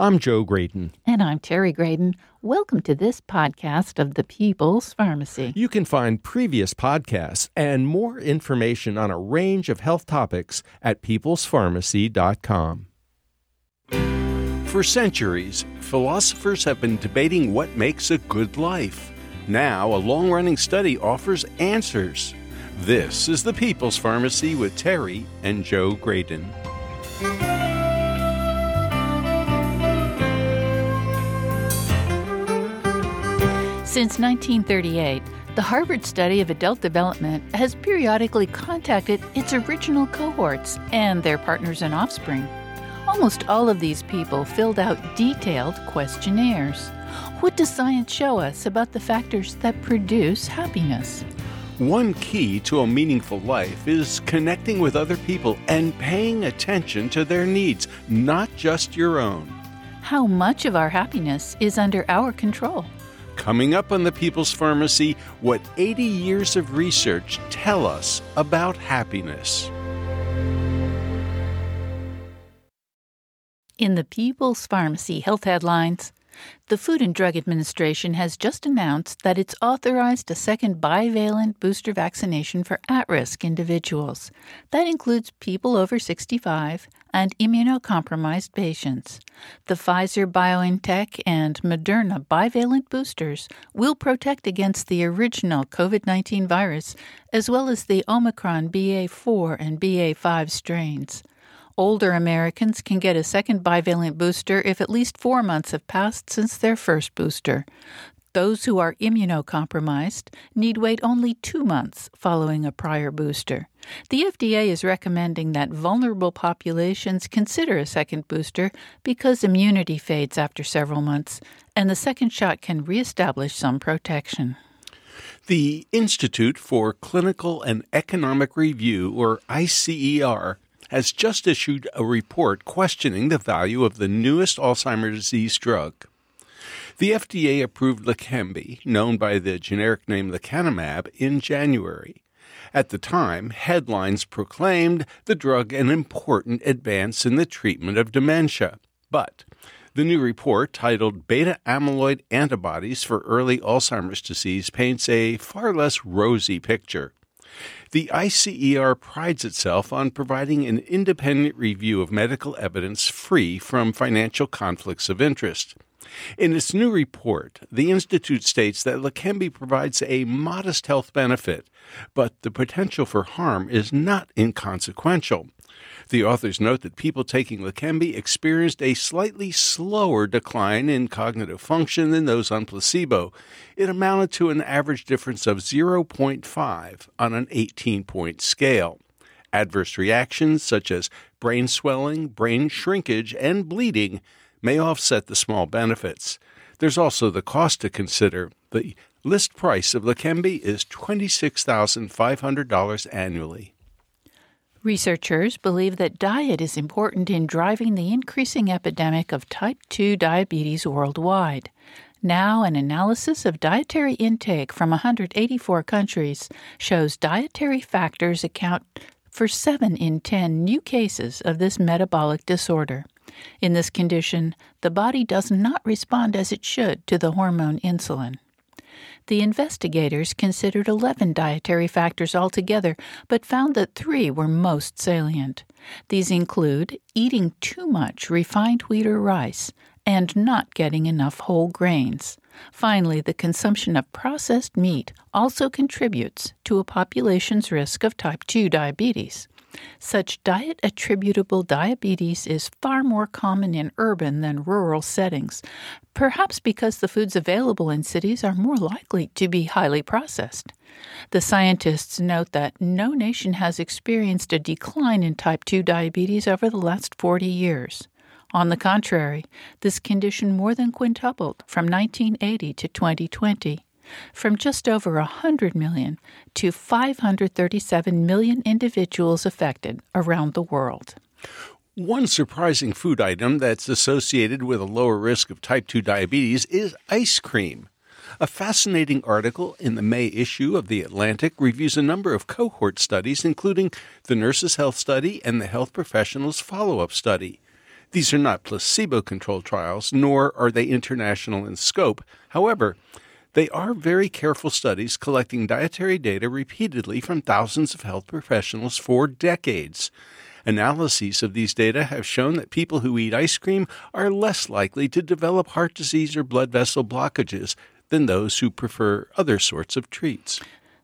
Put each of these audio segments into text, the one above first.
I'm Joe Graedon. And I'm Terry Graedon. Welcome to this podcast of the People's Pharmacy. You can find previous podcasts and more information on a range of health topics at peoplespharmacy.com. For centuries, philosophers have been debating what makes a good life. Now, a long running study offers answers. This is the People's Pharmacy with Terry and Joe Graedon. Since 1938, the Harvard study of adult development has periodically contacted its original cohorts and their partners and offspring. Almost all of these people filled out detailed questionnaires. What does science show us about the factors that produce happiness? One key to a meaningful life is connecting with other people and paying attention to their needs, not just your own. How much of our happiness is under our control? Coming up on the People's Pharmacy, what 80 years of research tell us about happiness. In the People's Pharmacy Health Headlines, the Food and Drug Administration has just announced that it's authorized a second bivalent booster vaccination for at risk individuals. That includes people over 65 and immunocompromised patients. The Pfizer BioNTech and Moderna bivalent boosters will protect against the original COVID 19 virus as well as the Omicron BA4 and BA5 strains. Older Americans can get a second bivalent booster if at least four months have passed since their first booster. Those who are immunocompromised need wait only two months following a prior booster. The FDA is recommending that vulnerable populations consider a second booster because immunity fades after several months, and the second shot can reestablish some protection. The Institute for Clinical and Economic Review, or ICER, has just issued a report questioning the value of the newest Alzheimer's disease drug. The FDA approved Leqembi, known by the generic name lecanemab, in January. At the time, headlines proclaimed the drug an important advance in the treatment of dementia. But the new report, titled Beta Amyloid Antibodies for Early Alzheimer's Disease, paints a far less rosy picture. The ICER prides itself on providing an independent review of medical evidence free from financial conflicts of interest. In its new report, the Institute states that Leqembi provides a modest health benefit, but the potential for harm is not inconsequential. The authors note that people taking Leqembi experienced a slightly slower decline in cognitive function than those on placebo. It amounted to an average difference of 0.5 on an 18 point scale. Adverse reactions such as brain swelling, brain shrinkage, and bleeding may offset the small benefits. There's also the cost to consider. The list price of Leqembi is $26,500 annually. Researchers believe that diet is important in driving the increasing epidemic of type 2 diabetes worldwide. Now, an analysis of dietary intake from 184 countries shows dietary factors account for 7 in 10 new cases of this metabolic disorder. In this condition, the body does not respond as it should to the hormone insulin. The investigators considered 11 dietary factors altogether, but found that three were most salient. These include eating too much refined wheat or rice and not getting enough whole grains. Finally, the consumption of processed meat also contributes to a population's risk of type 2 diabetes. Such diet attributable diabetes is far more common in urban than rural settings, perhaps because the foods available in cities are more likely to be highly processed. The scientists note that no nation has experienced a decline in type 2 diabetes over the last 40 years. On the contrary, this condition more than quintupled from 1980 to 2020 from just over 100 million to 537 million individuals affected around the world. One surprising food item that's associated with a lower risk of type 2 diabetes is ice cream. A fascinating article in the May issue of The Atlantic reviews a number of cohort studies, including the Nurses' Health Study and the Health Professionals Follow Up Study. These are not placebo controlled trials, nor are they international in scope. However, they are very careful studies collecting dietary data repeatedly from thousands of health professionals for decades. Analyses of these data have shown that people who eat ice cream are less likely to develop heart disease or blood vessel blockages than those who prefer other sorts of treats.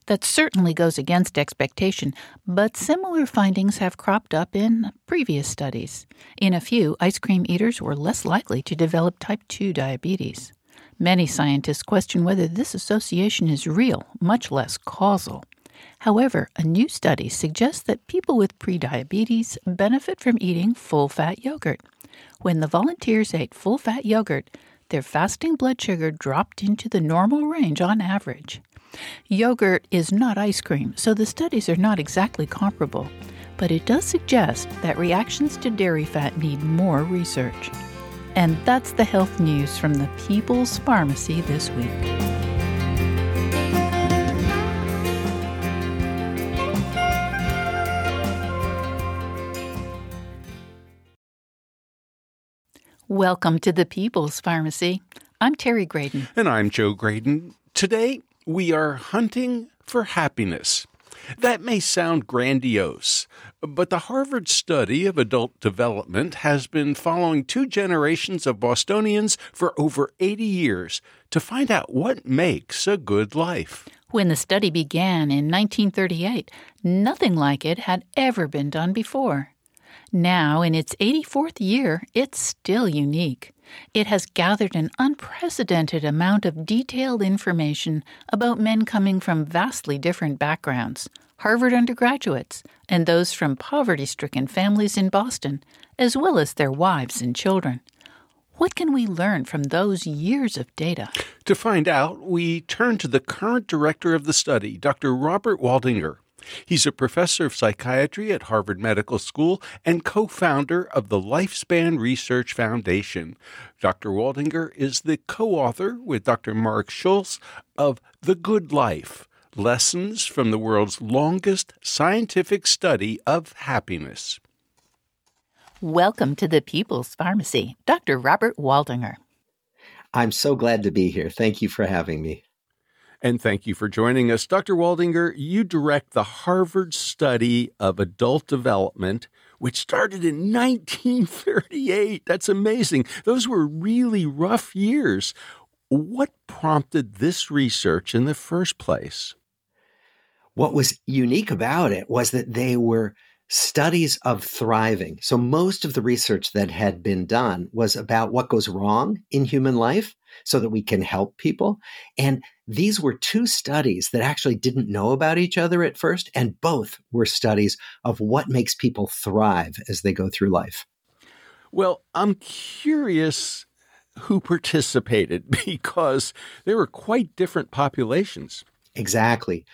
That certainly goes against expectation, but similar findings have cropped up in previous studies. In a few, ice cream eaters were less likely to develop type 2 diabetes. Many scientists question whether this association is real, much less causal. However, a new study suggests that people with prediabetes benefit from eating full fat yogurt. When the volunteers ate full fat yogurt, their fasting blood sugar dropped into the normal range on average. Yogurt is not ice cream, so the studies are not exactly comparable, but it does suggest that reactions to dairy fat need more research. And that's the health news from the People's Pharmacy this week. Welcome to the People's Pharmacy. I'm Terry Graedon. And I'm Joe Graedon. Today, we are hunting for happiness. That may sound grandiose, but the Harvard study of adult development has been following two generations of Bostonians for over 80 years to find out what makes a good life. When the study began in 1938, nothing like it had ever been done before. Now, in its 84th year, it's still unique. It has gathered an unprecedented amount of detailed information about men coming from vastly different backgrounds Harvard undergraduates, and those from poverty stricken families in Boston, as well as their wives and children. What can we learn from those years of data? To find out, we turn to the current director of the study, Dr. Robert Waldinger. He's a professor of psychiatry at Harvard Medical School and co founder of the Lifespan Research Foundation. Dr. Waldinger is the co author with Dr. Marc Schulz of The Good Life Lessons from the World's Longest Scientific Study of Happiness. Welcome to the People's Pharmacy, Dr. Robert Waldinger. I'm so glad to be here. Thank you for having me. And thank you for joining us. Dr. Waldinger, you direct the Harvard study of adult development, which started in 1938. That's amazing. Those were really rough years. What prompted this research in the first place? What was unique about it was that they were studies of thriving. So most of the research that had been done was about what goes wrong in human life so that we can help people. And these were two studies that actually didn't know about each other at first, and both were studies of what makes people thrive as they go through life. Well, I'm curious who participated because they were quite different populations. Exactly.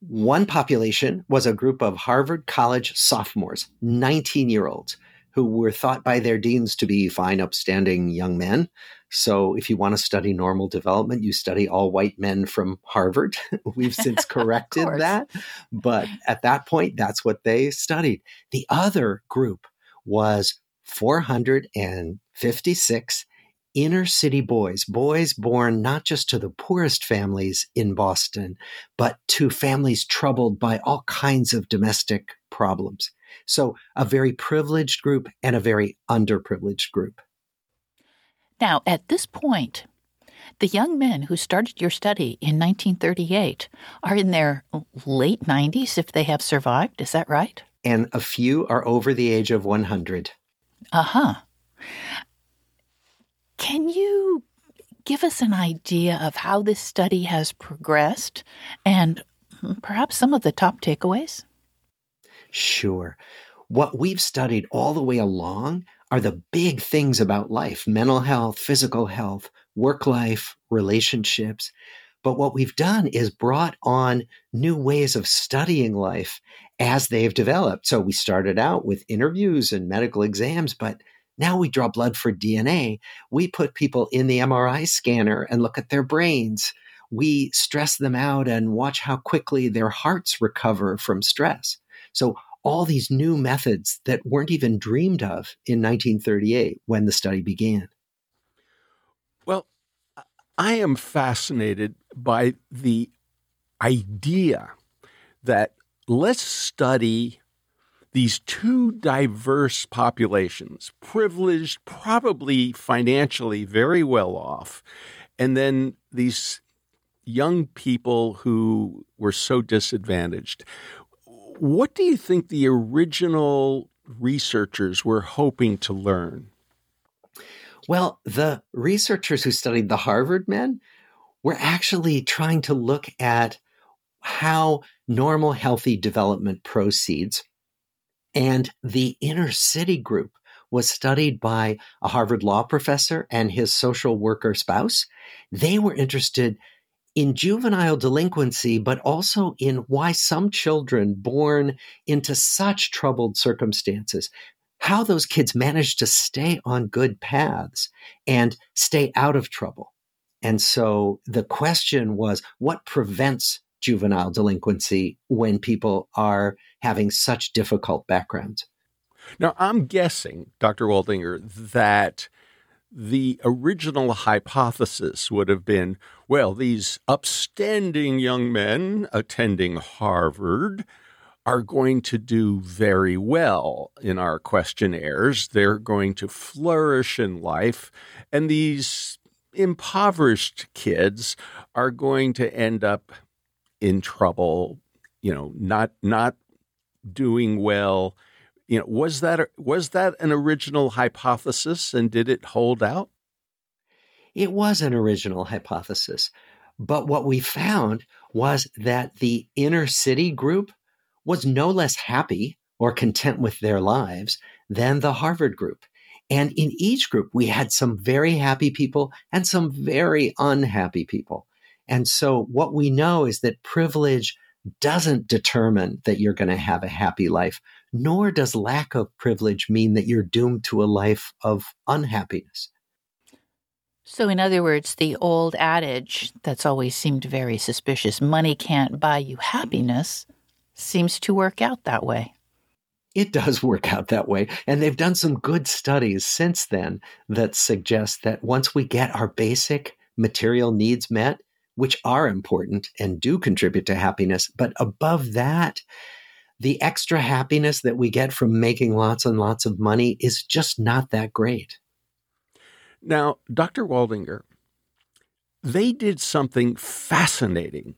One population was a group of Harvard College sophomores, 19 year olds, who were thought by their deans to be fine, upstanding young men. So, if you want to study normal development, you study all white men from Harvard. We've since corrected that. But at that point, that's what they studied. The other group was 456 inner city boys, boys born not just to the poorest families in Boston, but to families troubled by all kinds of domestic problems. So, a very privileged group and a very underprivileged group. Now, at this point, the young men who started your study in 1938 are in their late 90s if they have survived. Is that right? And a few are over the age of 100. Uh huh. Can you give us an idea of how this study has progressed and perhaps some of the top takeaways? Sure. What we've studied all the way along are the big things about life mental health, physical health, work life, relationships. But what we've done is brought on new ways of studying life as they've developed. So we started out with interviews and medical exams, but now we draw blood for DNA. We put people in the MRI scanner and look at their brains. We stress them out and watch how quickly their hearts recover from stress. So all these new methods that weren't even dreamed of in 1938 when the study began. Well, I am fascinated by the idea that let's study these two diverse populations, privileged, probably financially very well off, and then these young people who were so disadvantaged. What do you think the original researchers were hoping to learn? Well, the researchers who studied the Harvard men were actually trying to look at how normal, healthy development proceeds and the inner city group was studied by a Harvard law professor and his social worker spouse. They were interested in juvenile delinquency, but also in why some children born into such troubled circumstances, how those kids manage to stay on good paths and stay out of trouble. And so the question was what prevents juvenile delinquency when people are having such difficult backgrounds. Now, I'm guessing, Dr. Waldinger, that the original hypothesis would have been well, these upstanding young men attending Harvard are going to do very well in our questionnaires. They're going to flourish in life. And these impoverished kids are going to end up in trouble, you know, not not doing well. You know, was that was that an original hypothesis and did it hold out? It was an original hypothesis. But what we found was that the inner city group was no less happy or content with their lives than the Harvard group. And in each group, we had some very happy people and some very unhappy people. And so what we know is that privilege doesn't determine that you're going to have a happy life, nor does lack of privilege mean that you're doomed to a life of unhappiness. So, in other words, the old adage that's always seemed very suspicious money can't buy you happiness seems to work out that way. It does work out that way. And they've done some good studies since then that suggest that once we get our basic material needs met, which are important and do contribute to happiness. But above that, the extra happiness that we get from making lots and lots of money is just not that great. Now, Dr. Waldinger, they did something fascinating.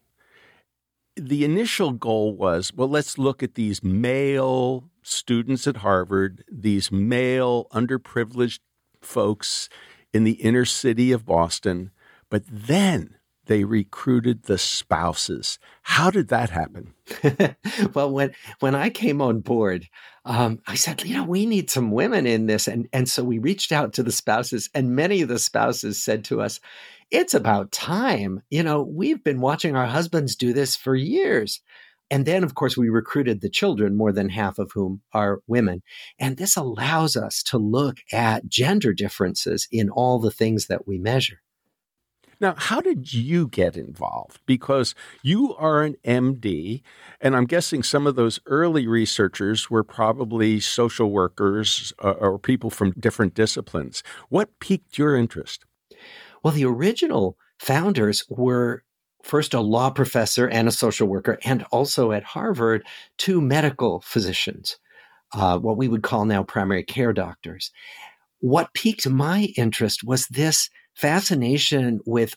The initial goal was well, let's look at these male students at Harvard, these male underprivileged folks in the inner city of Boston. But then they recruited the spouses. How did that happen? well, when when I came on board, um, I said, you know, we need some women in this, and and so we reached out to the spouses, and many of the spouses said to us, "It's about time. You know, we've been watching our husbands do this for years." And then, of course, we recruited the children, more than half of whom are women. And this allows us to look at gender differences in all the things that we measure. Now, how did you get involved? Because you are an MD, and I'm guessing some of those early researchers were probably social workers uh, or people from different disciplines. What piqued your interest? Well, the original founders were first a law professor and a social worker, and also at Harvard, two medical physicians, uh, what we would call now primary care doctors. What piqued my interest was this fascination with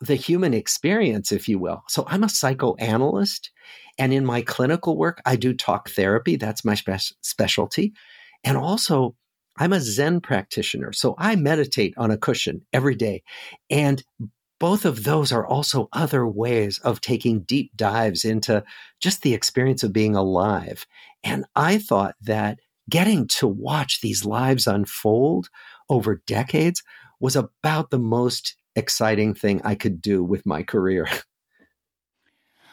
the human experience, if you will. So I'm a psychoanalyst, and in my clinical work, I do talk therapy. That's my spe- specialty. And also, I'm a Zen practitioner. So I meditate on a cushion every day. And both of those are also other ways of taking deep dives into just the experience of being alive. And I thought that getting to watch these lives unfold over decades was about the most exciting thing I could do with my career.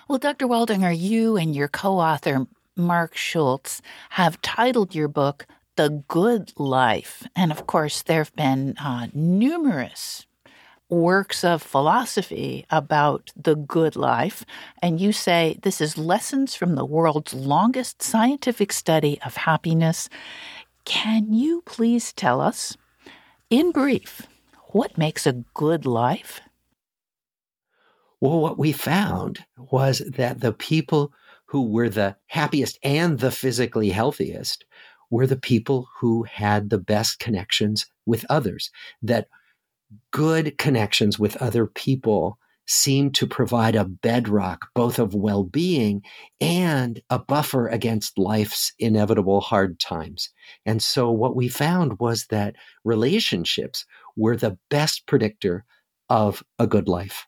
Well, Dr. Waldinger, you and your co author, Marc Schulz, have titled your book The Good Life. And of course, there have been uh, numerous works of philosophy about the good life, and you say this is lessons from the world's longest scientific study of happiness. Can you please tell us, in brief, what makes a good life? Well, what we found was that the people who were the happiest and the physically healthiest were the people who had the best connections with others, that good connections with other people seem to provide a bedrock both of well being and a buffer against life's inevitable hard times. And so, what we found was that relationships were the best predictor of a good life.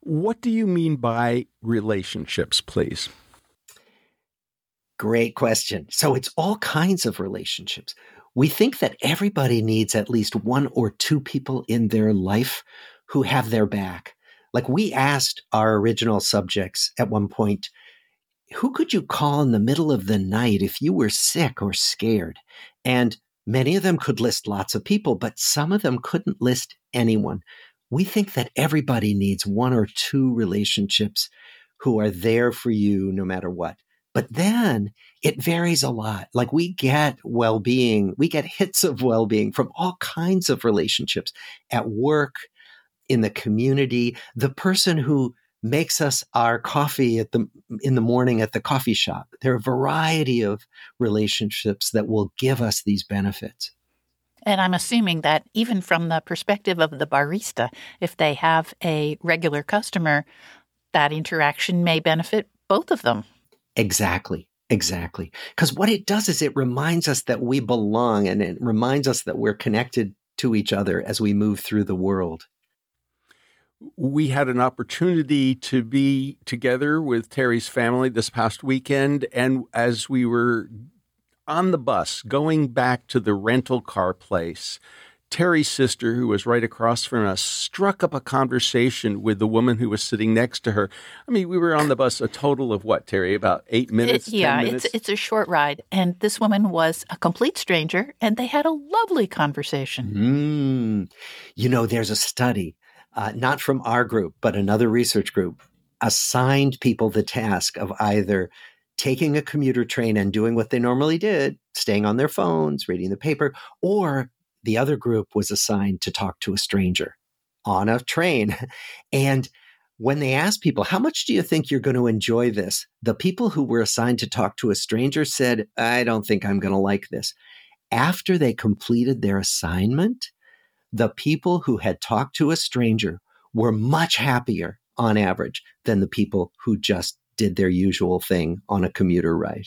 What do you mean by relationships, please? Great question. So, it's all kinds of relationships. We think that everybody needs at least one or two people in their life who have their back. Like we asked our original subjects at one point, who could you call in the middle of the night if you were sick or scared? And many of them could list lots of people, but some of them couldn't list anyone. We think that everybody needs one or two relationships who are there for you no matter what. But then it varies a lot. Like we get well being, we get hits of well being from all kinds of relationships at work, in the community, the person who makes us our coffee at the in the morning at the coffee shop. There are a variety of relationships that will give us these benefits. And I'm assuming that even from the perspective of the barista, if they have a regular customer, that interaction may benefit both of them. Exactly. Exactly. Because what it does is it reminds us that we belong and it reminds us that we're connected to each other as we move through the world. We had an opportunity to be together with Terry's family this past weekend. And as we were on the bus going back to the rental car place, Terry's sister, who was right across from us, struck up a conversation with the woman who was sitting next to her. I mean, we were on the bus a total of what, Terry? About eight minutes? It, yeah, minutes? it's it's a short ride, and this woman was a complete stranger, and they had a lovely conversation. Mm. You know, there's a study, uh, not from our group, but another research group, assigned people the task of either taking a commuter train and doing what they normally did, staying on their phones, reading the paper, or the other group was assigned to talk to a stranger on a train. And when they asked people, how much do you think you're going to enjoy this? The people who were assigned to talk to a stranger said, I don't think I'm going to like this. After they completed their assignment, the people who had talked to a stranger were much happier on average than the people who just did their usual thing on a commuter ride.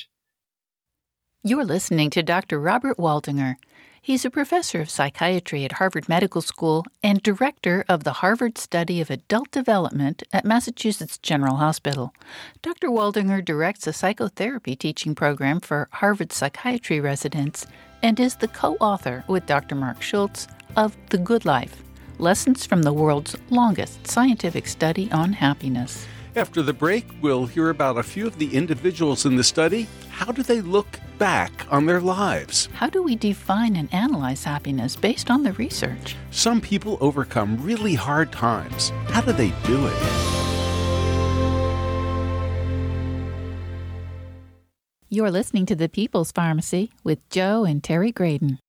You're listening to Dr. Robert Waldinger. He's a professor of psychiatry at Harvard Medical School and director of the Harvard Study of Adult Development at Massachusetts General Hospital. Dr. Waldinger directs a psychotherapy teaching program for Harvard psychiatry residents and is the co author with Dr. Marc Schulz of The Good Life Lessons from the World's Longest Scientific Study on Happiness. After the break, we'll hear about a few of the individuals in the study. How do they look back on their lives? How do we define and analyze happiness based on the research? Some people overcome really hard times. How do they do it? You're listening to The People's Pharmacy with Joe and Terry Graedon.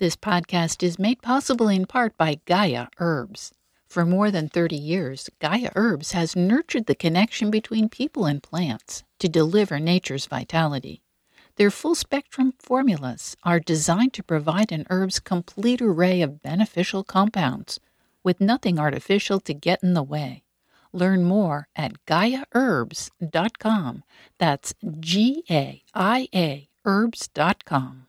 This podcast is made possible in part by Gaia Herbs. For more than 30 years, Gaia Herbs has nurtured the connection between people and plants to deliver nature's vitality. Their full spectrum formulas are designed to provide an herb's complete array of beneficial compounds with nothing artificial to get in the way. Learn more at GaiaHerbs.com. That's G A I A herbs.com.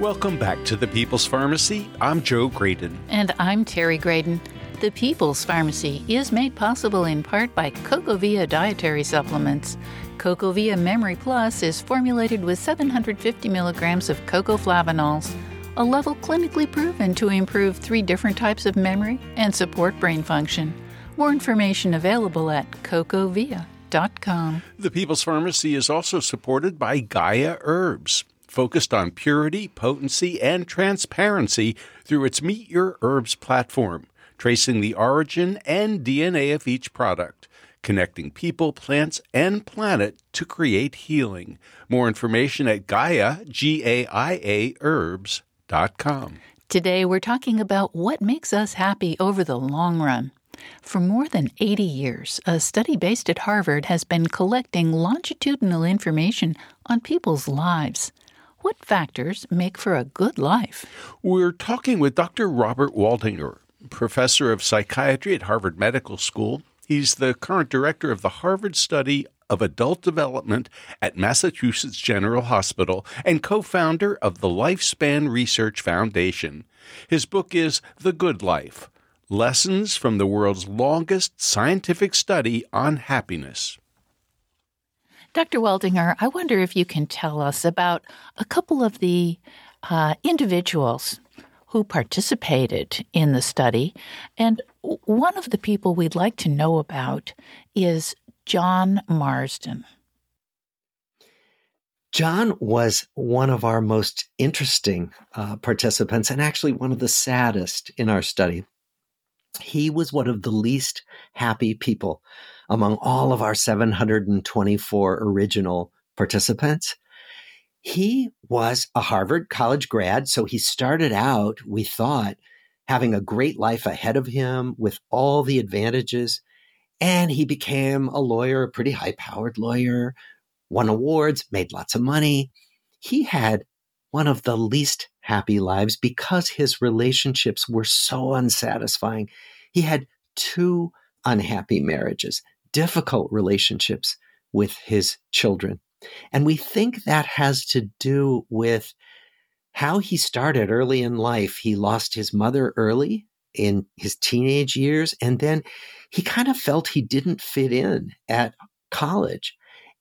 Welcome back to the People's Pharmacy. I'm Joe Graedon. And I'm Terry Graedon. The People's Pharmacy is made possible in part by CocoVia dietary supplements. CocoVia Memory Plus is formulated with 750 milligrams of cocoa flavanols, a level clinically proven to improve three different types of memory and support brain function. More information available at cocovia.com. The People's Pharmacy is also supported by Gaia Herbs, focused on purity, potency, and transparency through its Meet Your Herbs platform, tracing the origin and DNA of each product connecting people, plants, and planet to create healing. More information at Gaia, G A I A herbs.com. Today, we're talking about what makes us happy over the long run. For more than 80 years, a study based at Harvard has been collecting longitudinal information on people's lives. What factors make for a good life? We're talking with Dr. Robert Waldinger, professor of psychiatry at Harvard Medical School. He's the current director of the Harvard Study of Adult Development at Massachusetts General Hospital and co founder of the Lifespan Research Foundation. His book is The Good Life Lessons from the World's Longest Scientific Study on Happiness. Dr. Waldinger, I wonder if you can tell us about a couple of the uh, individuals who participated in the study. And one of the people we'd like to know about is John Marsden. John was one of our most interesting uh, participants and actually one of the saddest in our study. He was one of the least happy people among all of our 724 original participants. He was a Harvard College grad, so he started out, we thought, having a great life ahead of him with all the advantages. And he became a lawyer, a pretty high powered lawyer, won awards, made lots of money. He had one of the least happy lives because his relationships were so unsatisfying. He had two unhappy marriages, difficult relationships with his children. And we think that has to do with how he started early in life. He lost his mother early in his teenage years, and then he kind of felt he didn't fit in at college.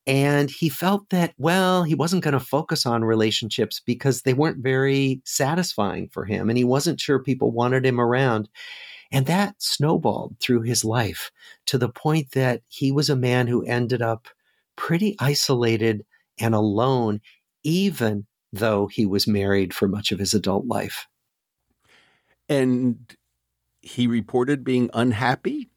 And he felt that, well, he wasn't going to focus on relationships because they weren't very satisfying for him. And he wasn't sure people wanted him around. And that snowballed through his life to the point that he was a man who ended up pretty isolated and alone, even though he was married for much of his adult life. And he reported being unhappy.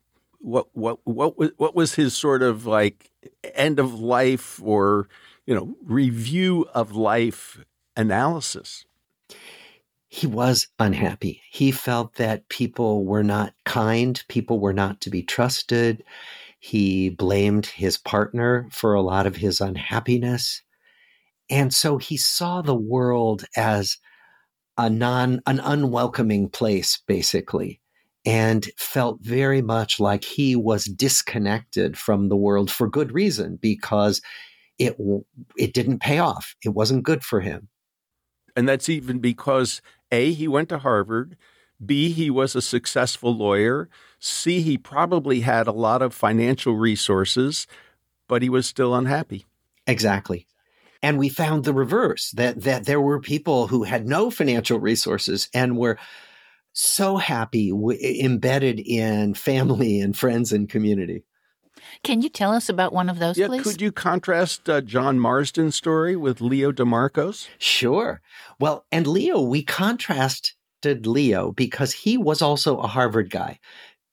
What what what was what was his sort of like end of life or you know review of life analysis? he was unhappy. He felt that people were not kind, people were not to be trusted. He blamed his partner for a lot of his unhappiness. And so he saw the world as a non an unwelcoming place basically and felt very much like he was disconnected from the world for good reason because it it didn't pay off. It wasn't good for him. And that's even because a, he went to Harvard. B, he was a successful lawyer. C, he probably had a lot of financial resources, but he was still unhappy. Exactly. And we found the reverse that, that there were people who had no financial resources and were so happy, w- embedded in family and friends and community. Can you tell us about one of those, yeah, please? Could you contrast uh, John Marsden's story with Leo DeMarco's? Sure. Well, and Leo, we contrasted Leo because he was also a Harvard guy.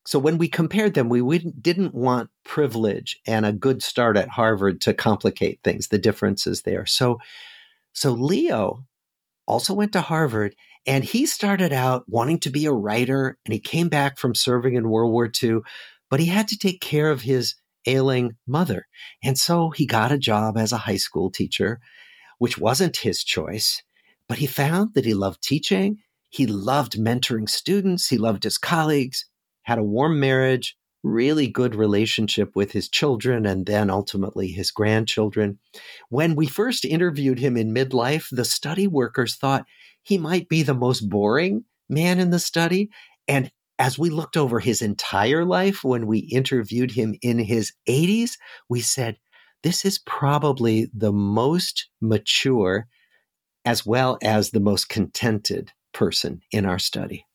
So when we compared them, we didn't want privilege and a good start at Harvard to complicate things, the differences there. So, so Leo also went to Harvard and he started out wanting to be a writer and he came back from serving in World War II but he had to take care of his ailing mother. And so he got a job as a high school teacher, which wasn't his choice, but he found that he loved teaching. He loved mentoring students. He loved his colleagues, had a warm marriage, really good relationship with his children and then ultimately his grandchildren. When we first interviewed him in midlife, the study workers thought he might be the most boring man in the study. And as we looked over his entire life when we interviewed him in his 80s, we said, this is probably the most mature as well as the most contented person in our study.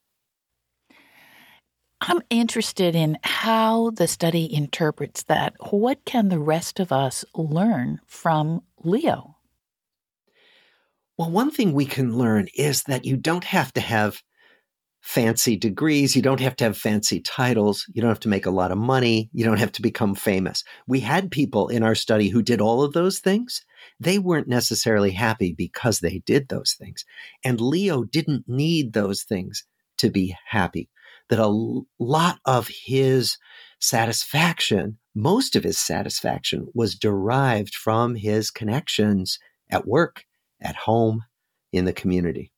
I'm interested in how the study interprets that. What can the rest of us learn from Leo? Well, one thing we can learn is that you don't have to have fancy degrees. You don't have to have fancy titles. You don't have to make a lot of money. You don't have to become famous. We had people in our study who did all of those things. They weren't necessarily happy because they did those things. And Leo didn't need those things to be happy. That a lot of his satisfaction, most of his satisfaction was derived from his connections at work, at home, in the community.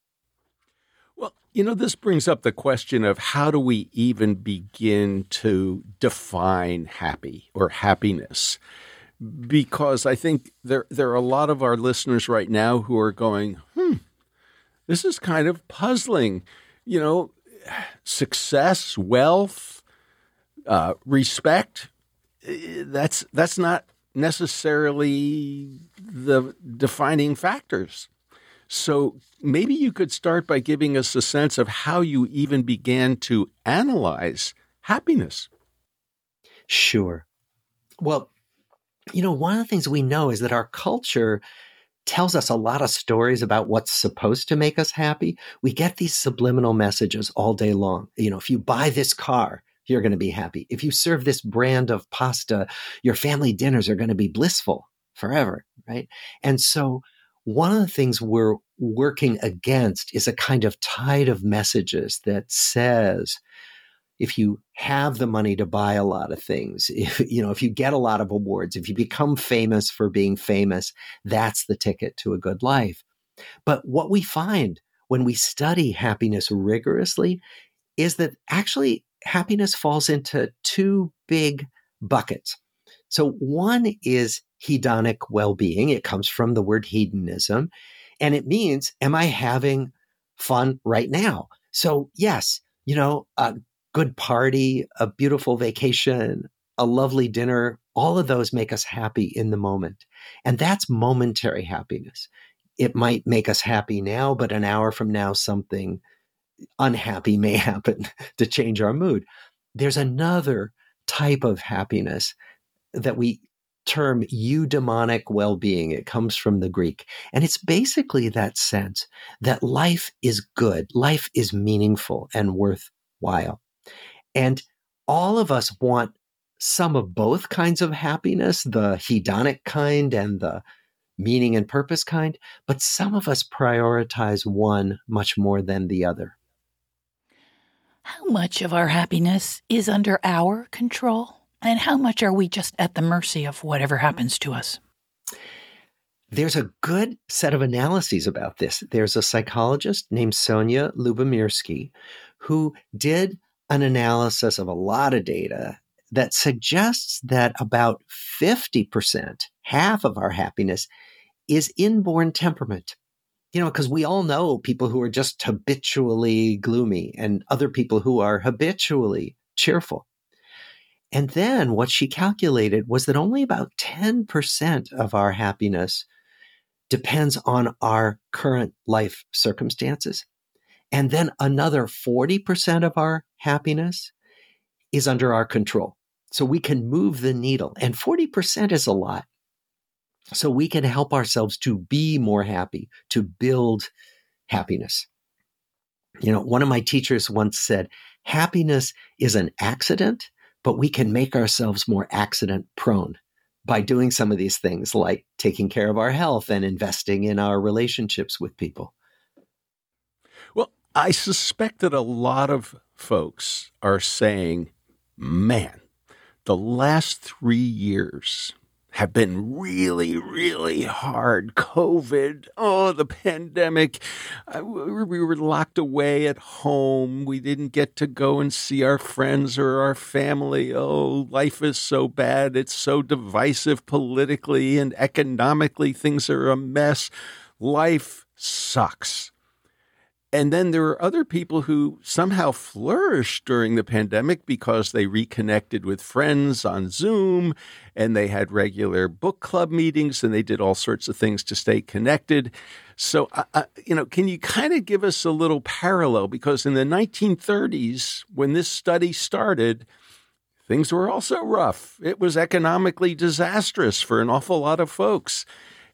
Well, you know, this brings up the question of how do we even begin to define happy or happiness? Because I think there there are a lot of our listeners right now who are going, hmm, this is kind of puzzling. You know, success, wealth, uh, respect. Eh, that's that's not necessarily the defining factors. So maybe you could start by giving us a sense of how you even began to analyze happiness. Sure. Well, you know, one of the things we know is that our culture tells us a lot of stories about what's supposed to make us happy. We get these subliminal messages all day long. You know, if you buy this car, you're going to be happy. If you serve this brand of pasta, your family dinners are going to be blissful forever, right? And so one of the things we're working against is a kind of tide of messages that says, if you have the money to buy a lot of things, if you know, if you get a lot of awards, if you become famous for being famous, that's the ticket to a good life. But what we find when we study happiness rigorously is that actually happiness falls into two big buckets. So one is hedonic well being. It comes from the word hedonism, and it means, am I having fun right now? So, yes, you know, a good party, a beautiful vacation, a lovely dinner, all of those make us happy in the moment. And that's momentary happiness. It might make us happy now, but an hour from now, something unhappy may happen to change our mood. There's another type of happiness that we term eudaimonic well-being. It comes from the Greek. And it's basically that sense that life is good, life is meaningful and worthwhile. And all of us want some of both kinds of happiness, the hedonic kind and the meaning and purpose kind, but some of us prioritize one much more than the other. How much of our happiness is under our control? And how much are we just at the mercy of whatever happens to us? There's a good set of analyses about this. There's a psychologist named Sonja Lyubomirsky who did an analysis of a lot of data that suggests that about 50%, half of our happiness, is inborn temperament. You know, because we all know people who are just habitually gloomy and other people who are habitually cheerful. And then what she calculated was that only about 10% of our happiness depends on our current life circumstances. And then another 40% of our happiness is under our control. So we can move the needle. And 40% is a lot. So we can help ourselves to be more happy, to build happiness. You know, one of my teachers once said, happiness is an accident but we can make ourselves more accident prone by doing some of these things like taking care of our health and investing in our relationships with people. Well, I suspect that a lot of folks are saying, man, the last three years have been really, really hard. COVID, oh, the pandemic. We were locked away at home. We didn't get to go and see our friends or our family. Oh, life is so bad. It's so divisive politically and economically. Things are a mess. Life sucks. And then there were other people who somehow flourished during the pandemic because they reconnected with friends on Zoom and they had regular book club meetings and they did all sorts of things to stay connected. So, uh, you know, can you kind of give us a little parallel? Because in the 1930s, when this study started, things were also rough. It was economically disastrous for an awful lot of folks.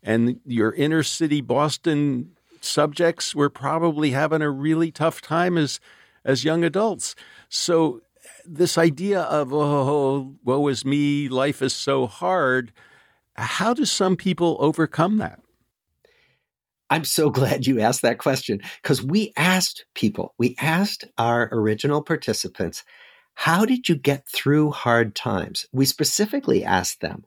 And your inner city Boston subjects were probably having a really tough time as as young adults. So this idea of oh woe is me, life is so hard. How do some people overcome that? I'm so glad you asked that question because we asked people, we asked our original participants, how did you get through hard times? We specifically asked them,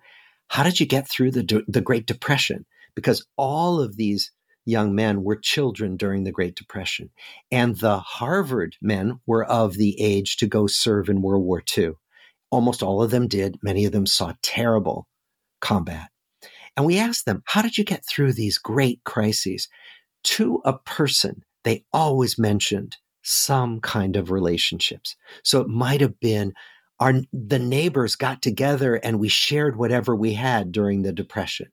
how did you get through the, the Great Depression? Because all of these young men were children during the Great Depression. And the Harvard men were of the age to go serve in World War II. Almost all of them did. Many of them saw terrible combat. And we asked them, How did you get through these great crises? To a person, they always mentioned some kind of relationships. So it might have been our the neighbors got together and we shared whatever we had during the depression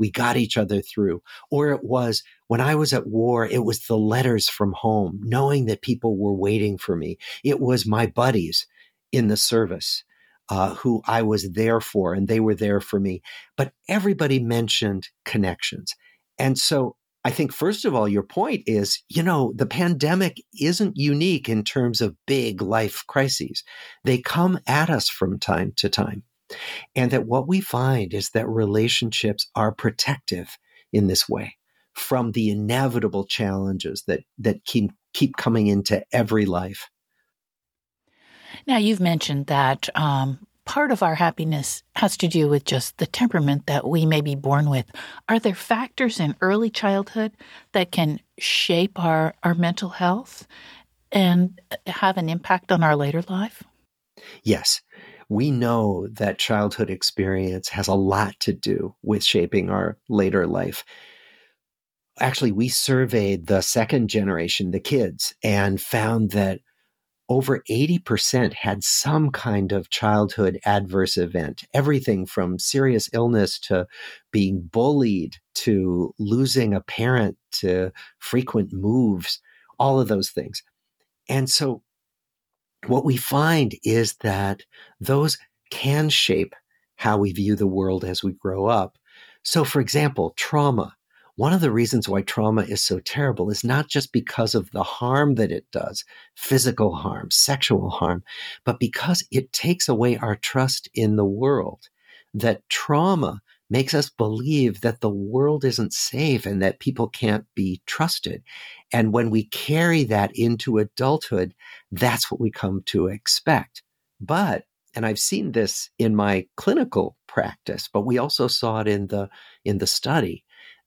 we got each other through. Or it was when I was at war, it was the letters from home, knowing that people were waiting for me. It was my buddies in the service. Uh, who I was there for, and they were there for me. But everybody mentioned connections. And so I think, first of all, your point is, you know, the pandemic isn't unique in terms of big life crises. They come at us from time to time. And that what we find is that relationships are protective in this way from the inevitable challenges that, that keep, keep coming into every life. Now, you've mentioned that um, part of our happiness has to do with just the temperament that we may be born with. Are there factors in early childhood that can shape our, our mental health and have an impact on our later life? Yes we know that childhood experience has a lot to do with shaping our later life. Actually, we surveyed the second generation, the kids, and found that over 80% had some kind of childhood adverse event, everything from serious illness to being bullied to losing a parent to frequent moves, all of those things. And so what we find is that those can shape how we view the world as we grow up. So, for example, trauma. One of the reasons why trauma is so terrible is not just because of the harm that it does, physical harm, sexual harm, but because it takes away our trust in the world. That trauma makes us believe that the world isn't safe and that people can't be trusted. And when we carry that into adulthood, that's what we come to expect. But, and I've seen this in my clinical practice, but we also saw it in the, in the study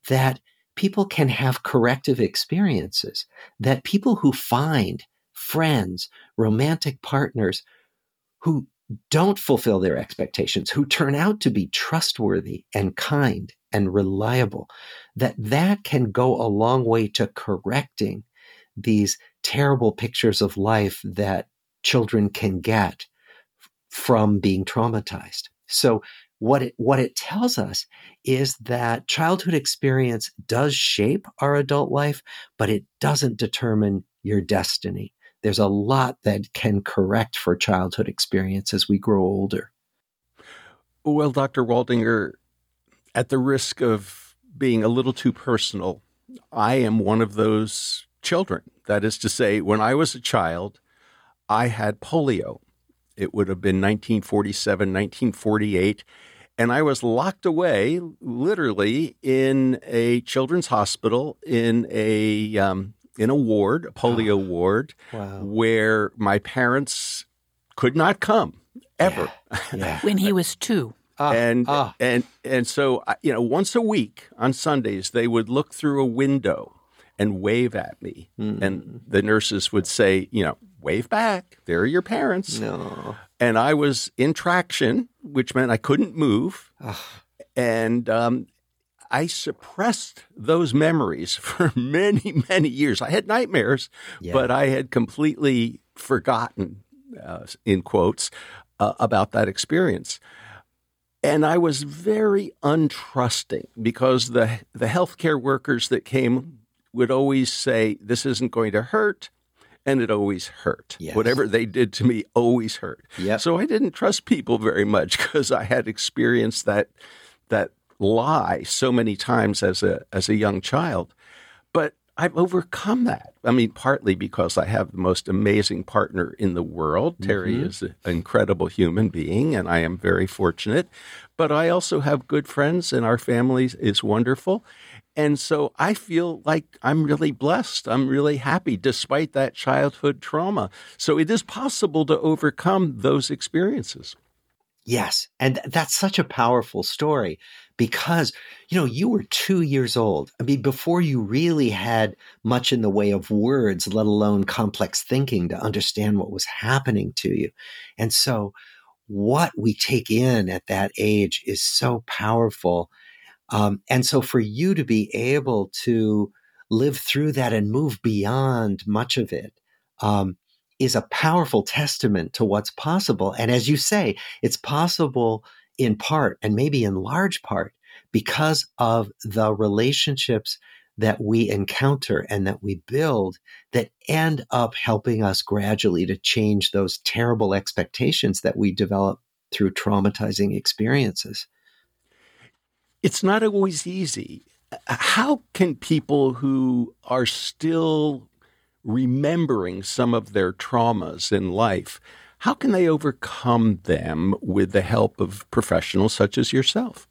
that people can have corrective experiences, that people who find friends, romantic partners who don't fulfill their expectations, who turn out to be trustworthy and kind and reliable, that that can go a long way to correcting these terrible pictures of life that children can get from being traumatized. So what it what it tells us is that childhood experience does shape our adult life, but it doesn't determine your destiny there's a lot that can correct for childhood experience as we grow older. Well, Dr. Waldinger, at the risk of being a little too personal, I am one of those children. That is to say, when I was a child, I had polio. It would have been 1947, 1948. And I was locked away, literally, in a children's hospital in a um, in a ward, a polio oh, ward, wow. where my parents could not come ever. Yeah. Yeah. when he was two. Uh, and uh. and and so you know once a week on Sundays they would look through a window and wave at me mm. and the nurses would say you know wave back there are your parents no. and I was in traction which meant I couldn't move and um, I suppressed those memories for many, many years. I had nightmares, yeah. but I had completely forgotten, uh, in quotes, uh, about that experience. And I was very untrusting because the the healthcare workers that came would always say, "This isn't going to hurt," and it always hurt. Yes. Whatever they did to me always hurt. Yep. So I didn't trust people very much because I had experienced that that lie so many times as a as a young child. But I've overcome that. I mean, partly because I have the most amazing partner in the world. Mm-hmm. Terry is an incredible human being, and I am very fortunate. But I also have good friends, and our family is wonderful. And so I feel like I'm really blessed. I'm really happy despite that childhood trauma. So it is possible to overcome those experiences. Yes. And that's such a powerful story because, you know, you were two years old. I mean, before you really had much in the way of words, let alone complex thinking to understand what was happening to you. And so, what we take in at that age is so powerful. Um, and so, for you to be able to live through that and move beyond much of it, um, is a powerful testament to what's possible. And as you say, it's possible in part and maybe in large part because of the relationships that we encounter and that we build that end up helping us gradually to change those terrible expectations that we develop through traumatizing experiences. It's not always easy. How can people who are still remembering some of their traumas in life, how can they overcome them with the help of professionals such as yourself?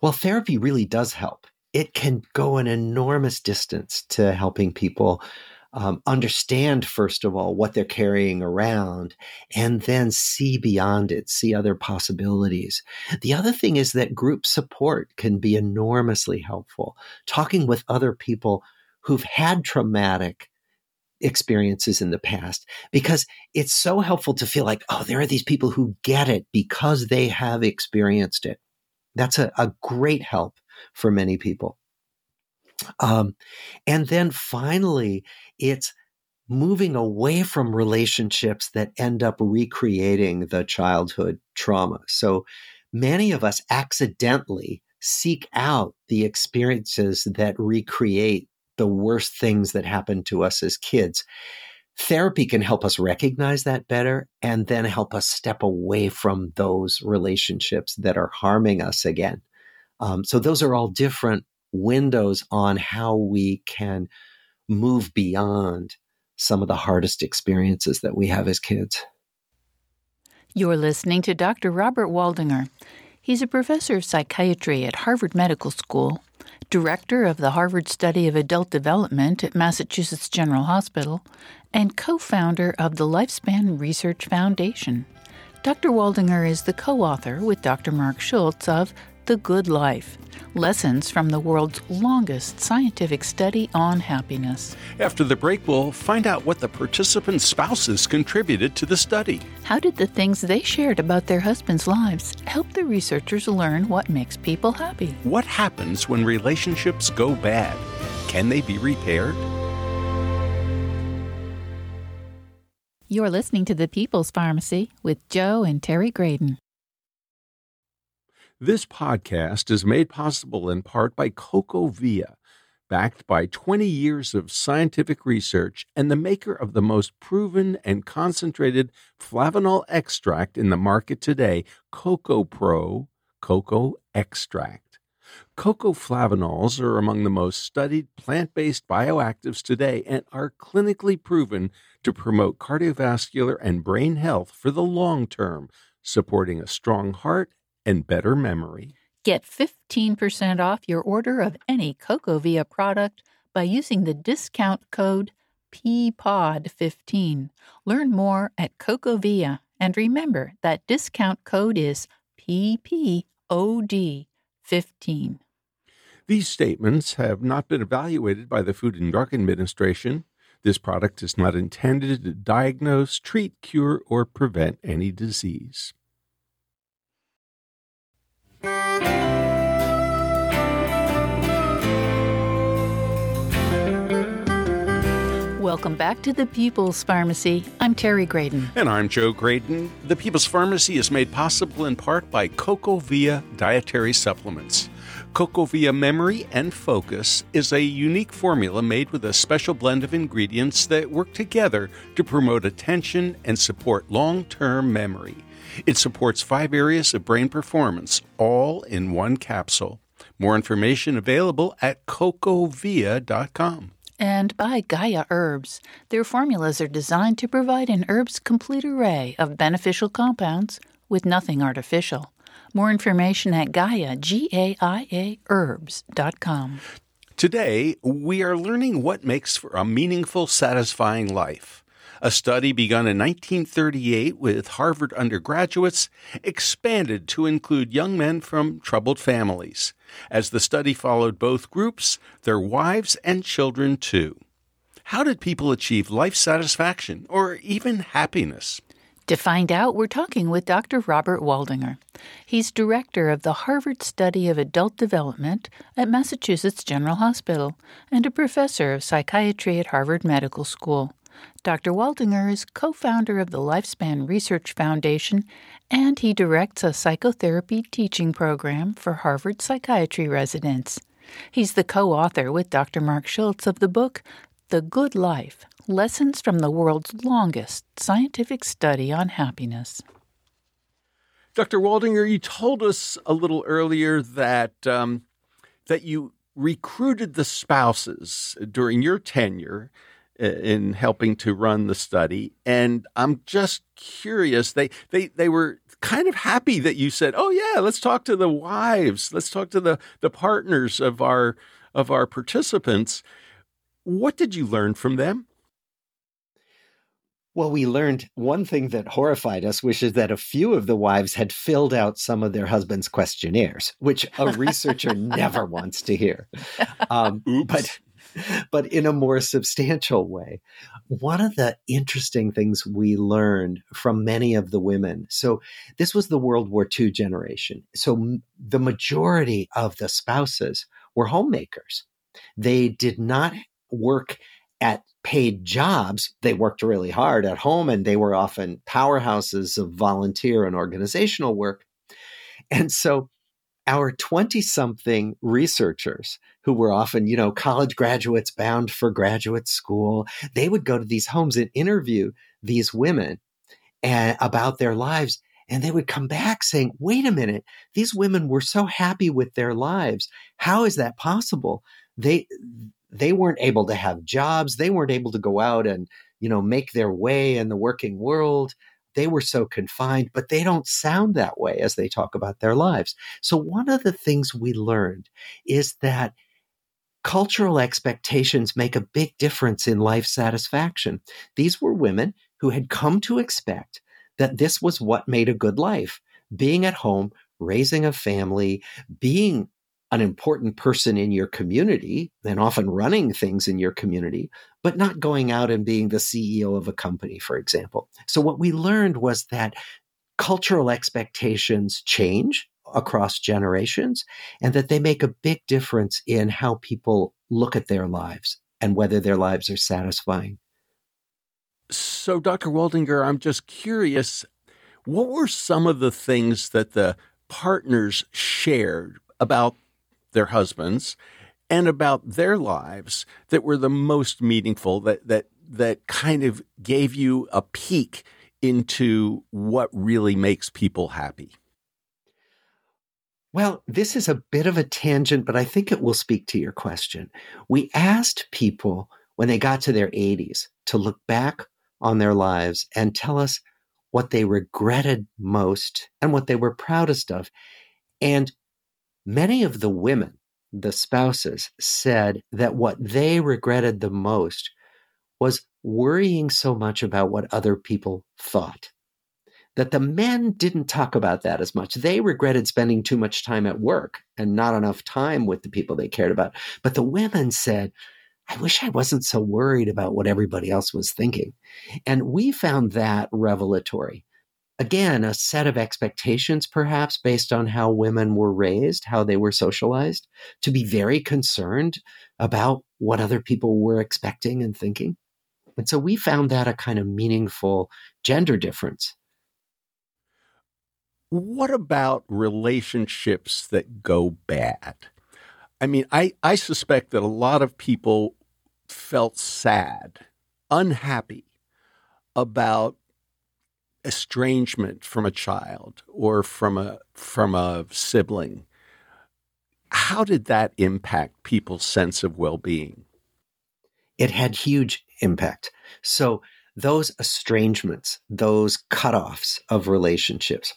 Well, therapy really does help. It can go an enormous distance to helping people um, understand, first of all, what they're carrying around, and then see beyond it, see other possibilities. The other thing is that group support can be enormously helpful. Talking with other people who've had traumatic experiences in the past because it's so helpful to feel like, oh, there are these people who get it because they have experienced it. That's a, a great help for many people. Um, and then finally, it's moving away from relationships that end up recreating the childhood trauma. So many of us accidentally seek out the experiences that recreate the worst things that happened to us as kids. Therapy can help us recognize that better and then help us step away from those relationships that are harming us again. Um, so, those are all different windows on how we can move beyond some of the hardest experiences that we have as kids. You're listening to Dr. Robert Waldinger. He's a professor of psychiatry at Harvard Medical School director of the Harvard Study of Adult Development at Massachusetts General Hospital, and co founder of the Lifespan Research Foundation. Dr. Waldinger is the co author with Dr. Marc Schulz of The Good Life Lessons from the World's Longest Scientific Study on Happiness. After the break, we'll find out what the participants' spouses contributed to the study. How did the things they shared about their husbands' lives help the researchers learn what makes people happy? What happens when relationships go bad? Can they be repaired? You're listening to The People's Pharmacy with Joe and Terry Graedon. This podcast is made possible in part by CocoaVia, backed by 20 years of scientific research and the maker of the most proven and concentrated flavanol extract in the market today, Cocoapro Cocoa Extract. Cocoa flavanols are among the most studied plant based bioactives today and are clinically proven to promote cardiovascular and brain health for the long term, supporting a strong heart and better memory. Get 15% off your order of any CocoaVia product by using the discount code PPOD15. Learn more at CocoaVia and remember that discount code is PPOD15. These statements have not been evaluated by the Food and Drug Administration. This product is not intended to diagnose, treat, cure, or prevent any disease. Welcome back to the People's Pharmacy. I'm Terry Graedon. And I'm Joe Graedon. The People's Pharmacy is made possible in part by CocoaVia Dietary Supplements. CocoaVia Memory and Focus is a unique formula made with a special blend of ingredients that work together to promote attention and support long term memory. It supports five areas of brain performance, all in one capsule. More information available at cocoavia.com. And by Gaia Herbs. Their formulas are designed to provide an herb's complete array of beneficial compounds with nothing artificial. More information at Gaia, G A I A herbs.com. Today, we are learning what makes for a meaningful, satisfying life. A study begun in 1938 with Harvard undergraduates expanded to include young men from troubled families. As the study followed both groups, their wives and children too. How did people achieve life satisfaction or even happiness? To find out, we're talking with Dr. Robert Waldinger. He's director of the Harvard Study of Adult Development at Massachusetts General Hospital and a professor of psychiatry at Harvard Medical School. Dr. Waldinger is co founder of the Lifespan Research Foundation and he directs a psychotherapy teaching program for Harvard psychiatry residents. He's the co author with Dr. Marc Schulz of the book The Good Life Lessons from the World's Longest Scientific Study on Happiness. Dr. Waldinger, you told us a little earlier that um, that you recruited the spouses during your tenure in helping to run the study. And I'm just curious. They they they were kind of happy that you said, "Oh yeah, let's talk to the wives. Let's talk to the the partners of our of our participants." What did you learn from them? Well, we learned one thing that horrified us, which is that a few of the wives had filled out some of their husbands' questionnaires, which a researcher never wants to hear. Um, but but in a more substantial way. One of the interesting things we learned from many of the women. So this was the World War II generation. So the majority of the spouses were homemakers. They did not work at paid jobs. They worked really hard at home and they were often powerhouses of volunteer and organizational work. And so our 20 something researchers who were often, you know, college graduates bound for graduate school, they would go to these homes and interview these women and, about their lives. And they would come back saying, wait a minute, these women were so happy with their lives. How is that possible? They, they weren't able to have jobs. They weren't able to go out and, you know, make their way in the working world they were so confined, but they don't sound that way as they talk about their lives. So, one of the things we learned is that cultural expectations make a big difference in life satisfaction. These were women who had come to expect that this was what made a good life being at home, raising a family, being an important person in your community and often running things in your community, but not going out and being the CEO of a company, for example. So, what we learned was that cultural expectations change across generations and that they make a big difference in how people look at their lives and whether their lives are satisfying. So, Dr. Waldinger, I'm just curious what were some of the things that the partners shared about their husbands and about their lives that were the most meaningful that that that kind of gave you a peek into what really makes people happy well, this is a bit of a tangent, but I think it will speak to your question. We asked people when they got to their 80s to look back on their lives and tell us what they regretted most and what they were proudest of. And Many of the women, the spouses, said that what they regretted the most was worrying so much about what other people thought. That the men didn't talk about that as much. They regretted spending too much time at work and not enough time with the people they cared about. But the women said, I wish I wasn't so worried about what everybody else was thinking. And we found that revelatory again, a set of expectations, perhaps based on how women were raised, how they were socialized, to be very concerned about what other people were expecting and thinking. And so we found that a kind of meaningful gender difference. What about relationships that go bad? I mean, I, I suspect that a lot of people felt sad, unhappy about estrangement from a child or from a from a sibling. How did that impact people's sense of well-being? It had huge impact. So those estrangements, those cutoffs of relationships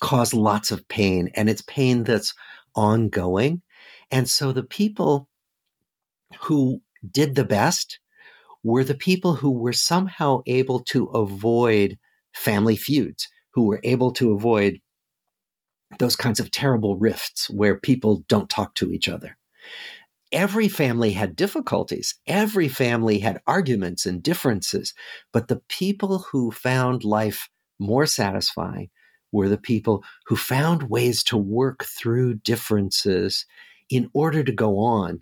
cause lots of pain and it's pain that's ongoing. And so the people who did the best were the people who were somehow able to avoid family feuds, who were able to avoid those kinds of terrible rifts where people don't talk to each other. Every family had difficulties. Every family had arguments and differences. But the people who found life more satisfying were the people who found ways to work through differences in order to go on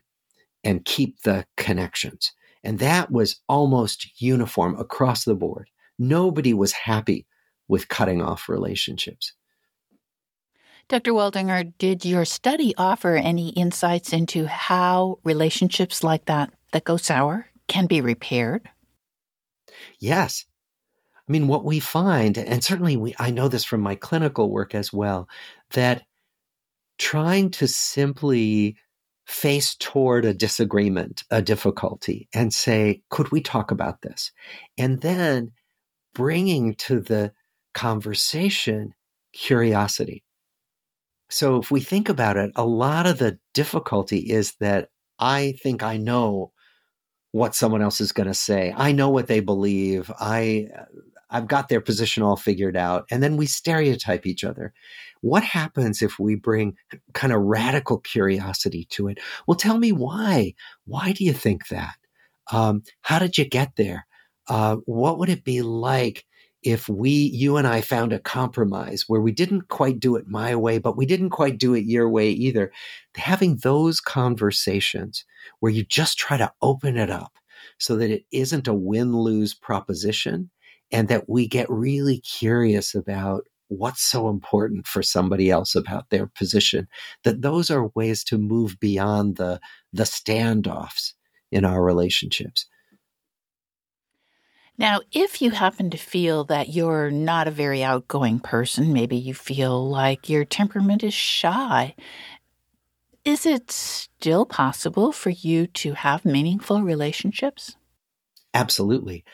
and keep the connections. And that was almost uniform across the board. Nobody was happy with cutting off relationships. Dr. Waldinger, did your study offer any insights into how relationships like that that go sour can be repaired? Yes. I mean, what we find, and certainly we, I know this from my clinical work as well, that trying to simply face toward a disagreement, a difficulty, and say, could we talk about this? And then bringing to the conversation curiosity. So if we think about it, a lot of the difficulty is that I think I know what someone else is going to say. I know what they believe. I I've got their position all figured out. And then we stereotype each other. What happens if we bring kind of radical curiosity to it? Well, tell me why. Why do you think that? Um, how did you get there? Uh, what would it be like if we, you and I found a compromise where we didn't quite do it my way, but we didn't quite do it your way either? Having those conversations where you just try to open it up so that it isn't a win lose proposition and that we get really curious about what's so important for somebody else about their position that those are ways to move beyond the the standoffs in our relationships. Now if you happen to feel that you're not a very outgoing person maybe you feel like your temperament is shy is it still possible for you to have meaningful relationships? Absolutely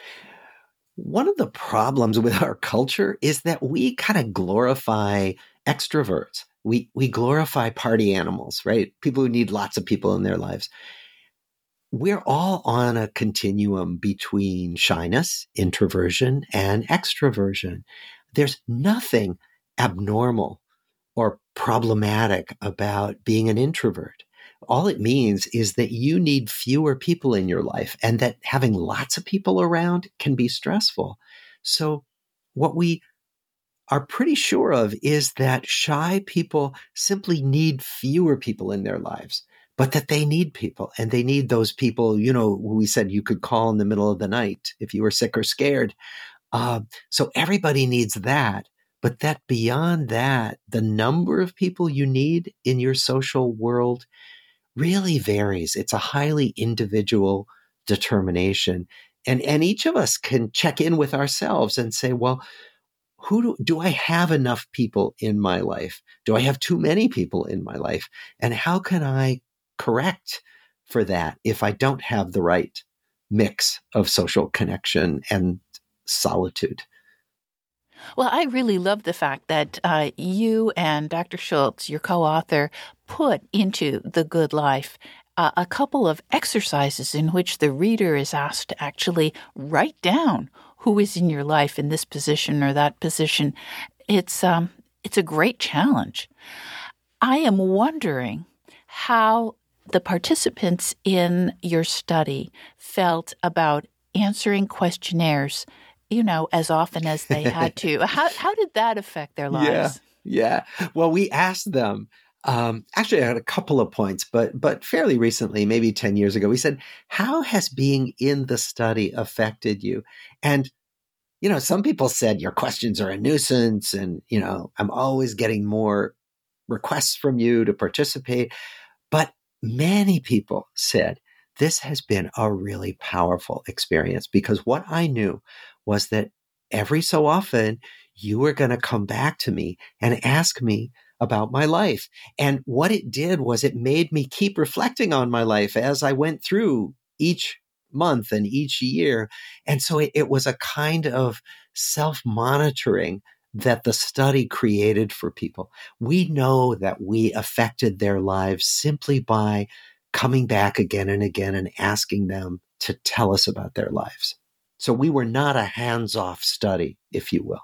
one of the problems with our culture is that we kind of glorify extroverts. We we glorify party animals, right? People who need lots of people in their lives. We're all on a continuum between shyness, introversion, and extroversion. There's nothing abnormal or problematic about being an introvert all it means is that you need fewer people in your life and that having lots of people around can be stressful. So, what we are pretty sure of is that shy people simply need fewer people in their lives, but that they need people and they need those people, you know, we said you could call in the middle of the night if you were sick or scared. Uh, so everybody needs that. But that beyond that, the number of people you need in your social world really varies. It's a highly individual determination. And, and each of us can check in with ourselves and say, well, who do, do I have enough people in my life? Do I have too many people in my life? And how can I correct for that if I don't have the right mix of social connection and solitude? Well, I really love the fact that uh, you and Dr. Schulz, your co author, put into The Good Life uh, a couple of exercises in which the reader is asked to actually write down who is in your life in this position or that position. It's, um, it's a great challenge. I am wondering how the participants in your study felt about answering questionnaires you know, as often as they had to. how, how did that affect their lives? Yeah. Yeah. Well, we asked them Um, actually, I had a couple of points, but but fairly recently, maybe ten years ago, we said, "How has being in the study affected you?" And you know, some people said your questions are a nuisance, and you know, I'm always getting more requests from you to participate. But many people said this has been a really powerful experience because what I knew was that every so often you were going to come back to me and ask me about my life. And what it did was it made me keep reflecting on my life as I went through each month and each year. And so it, it was a kind of self monitoring that the study created for people. We know that we affected their lives simply by coming back again and again and asking them to tell us about their lives. So we were not a hands off study, if you will.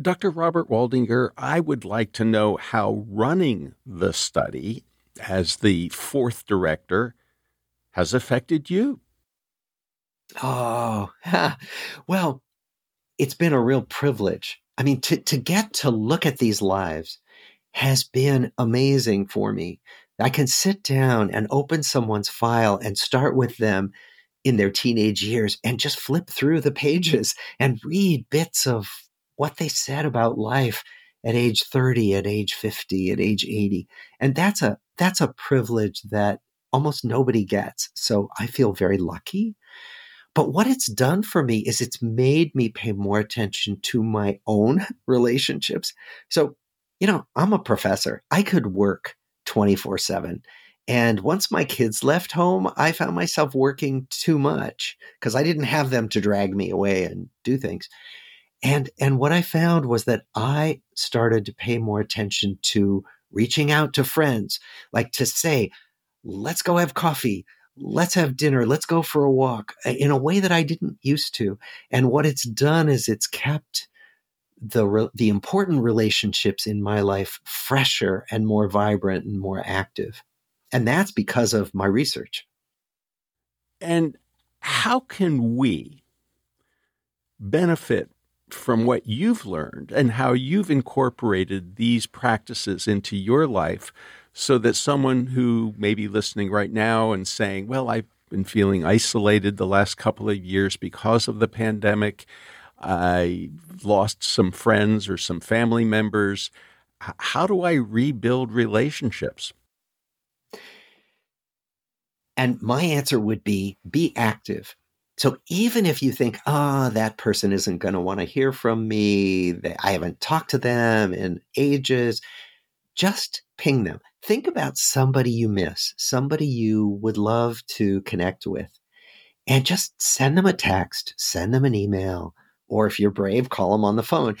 Dr. Robert Waldinger, I would like to know how running the study as the fourth director has affected you. Oh, well, it's been a real privilege. I mean, to, to get to look at these lives has been amazing for me. I can sit down and open someone's file and start with them in their teenage years and just flip through the pages and read bits of what they said about life at age 30, at age 50, at age 80. And that's a that's a privilege that almost nobody gets. So I feel very lucky. But what it's done for me is it's made me pay more attention to my own relationships. So, you know, I'm a professor. I could work 24 7. And once my kids left home, I found myself working too much because I didn't have them to drag me away and do things. And and what I found was that I started to pay more attention to reaching out to friends, like to say, let's go have coffee, let's have dinner, let's go for a walk in a way that I didn't used to. And what it's done is it's kept the the important relationships in my life fresher and more vibrant and more active. And that's because of my research. And how can we benefit from what you've learned and how you've incorporated these practices into your life so that someone who may be listening right now and saying, Well, I've been feeling isolated the last couple of years because of the pandemic. I lost some friends or some family members. How do I rebuild relationships? And my answer would be be active. So even if you think, ah, oh, that person isn't going to want to hear from me, I haven't talked to them in ages, just ping them. Think about somebody you miss, somebody you would love to connect with, and just send them a text, send them an email, or if you're brave, call them on the phone.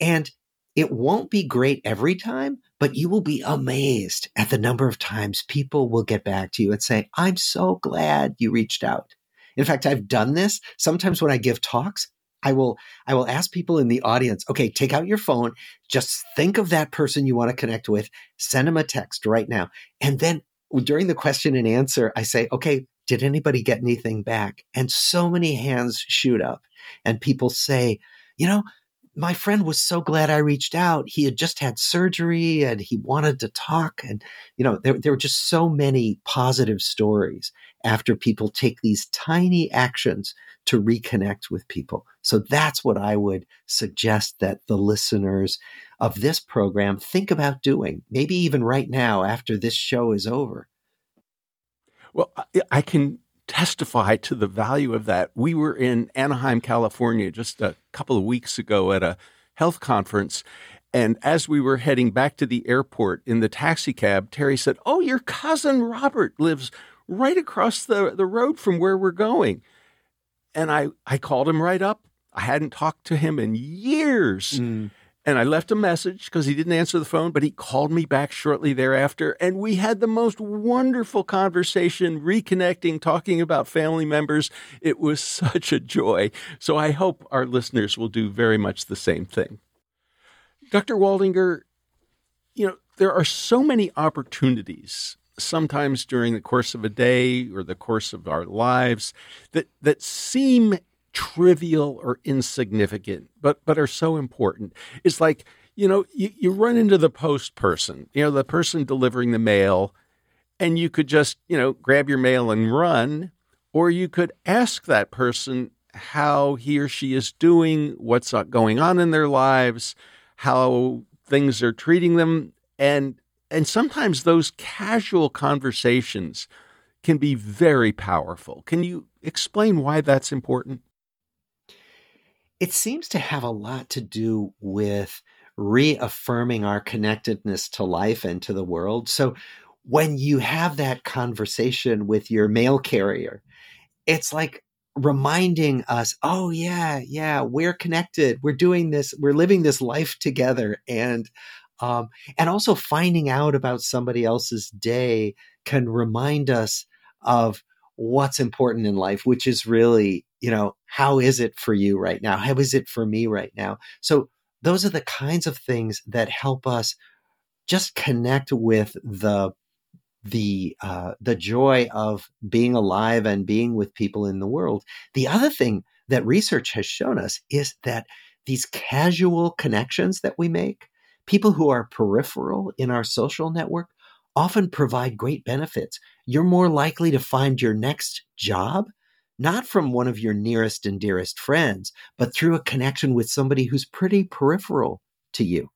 And it won't be great every time, but you will be amazed at the number of times people will get back to you and say, I'm so glad you reached out. In fact, I've done this sometimes when I give talks. I will I will ask people in the audience, okay, take out your phone, just think of that person you want to connect with, send them a text right now. And then during the question and answer, I say, okay, did anybody get anything back? And so many hands shoot up and people say, you know, my friend was so glad I reached out. He had just had surgery and he wanted to talk. And, you know, there, there were just so many positive stories after people take these tiny actions to reconnect with people. So that's what I would suggest that the listeners of this program think about doing, maybe even right now after this show is over. Well, I can testify to the value of that. We were in Anaheim, California just a couple of weeks ago at a health conference. And as we were heading back to the airport in the taxi cab, Terry said, Oh, your cousin Robert lives right across the, the road from where we're going. And I, I called him right up. I hadn't talked to him in years. Mm. And I left a message because he didn't answer the phone, but he called me back shortly thereafter. And we had the most wonderful conversation, reconnecting, talking about family members. It was such a joy. So I hope our listeners will do very much the same thing. Dr. Waldinger, you know, there are so many opportunities sometimes during the course of a day or the course of our lives that, that seem trivial or insignificant, but but are so important. It's like you know, you, you run into the post person, you know, the person delivering the mail, and you could just, you know, grab your mail and run, or you could ask that person how he or she is doing, what's uh, going on in their lives, how things are treating them, and and sometimes those casual conversations can be very powerful. Can you explain why that's important? It seems to have a lot to do with reaffirming our connectedness to life and to the world. So when you have that conversation with your mail carrier, it's like reminding us, oh, yeah, yeah, we're connected. We're doing this. We're living this life together. And, um, and also finding out about somebody else's day can remind us of what's important in life, which is really, you know, how is it for you right now? How is it for me right now? So those are the kinds of things that help us just connect with the the uh, the joy of being alive and being with people in the world. The other thing that research has shown us is that these casual connections that we make, people who are peripheral in our social network, often provide great benefits. You're more likely to find your next job not from one of your nearest and dearest friends, but through a connection with somebody who's pretty peripheral to you,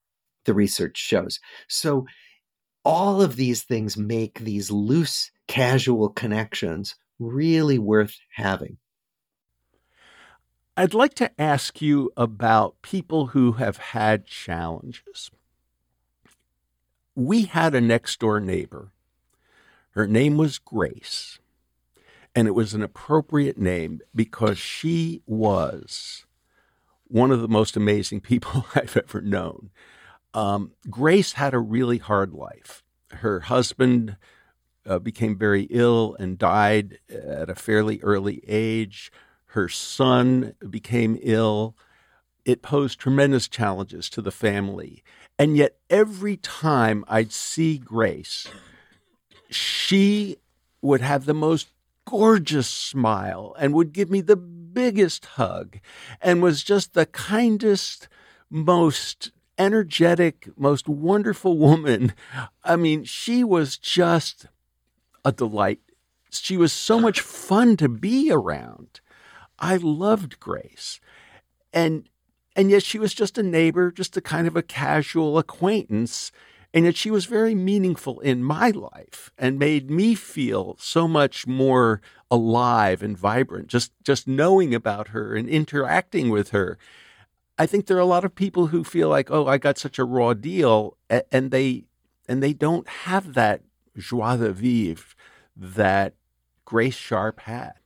the research shows. So, all of these things make these loose, casual connections really worth having. I'd like to ask you about people who have had challenges. We had a next door neighbor. Her name was Grace. And it was an appropriate name because she was one of the most amazing people I've ever known. Um, Grace had a really hard life. Her husband uh, became very ill and died at a fairly early age. Her son became ill. It posed tremendous challenges to the family. And yet, every time I'd see Grace, she would have the most gorgeous smile and would give me the biggest hug and was just the kindest, most energetic, most wonderful woman. I mean, she was just a delight. She was so much fun to be around. I loved Grace. And and yet she was just a neighbor, just a kind of a casual acquaintance and yet she was very meaningful in my life and made me feel so much more alive and vibrant just just knowing about her and interacting with her. I think there are a lot of people who feel like, "Oh, I got such a raw deal," and they and they don't have that joie de vivre that Grace Sharp had.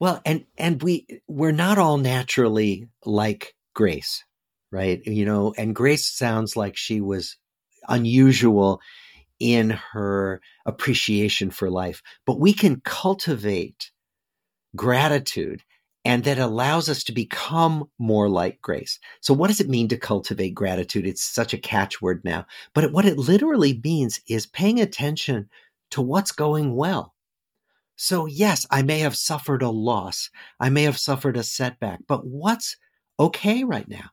Well, and and we we're not all naturally like Grace right? You know, and Grace sounds like she was unusual in her appreciation for life, but we can cultivate gratitude and that allows us to become more like grace. So, what does it mean to cultivate gratitude? It's such a catchword now, but what it literally means is paying attention to what's going well. So, yes, I may have suffered a loss, I may have suffered a setback, but what's okay right now?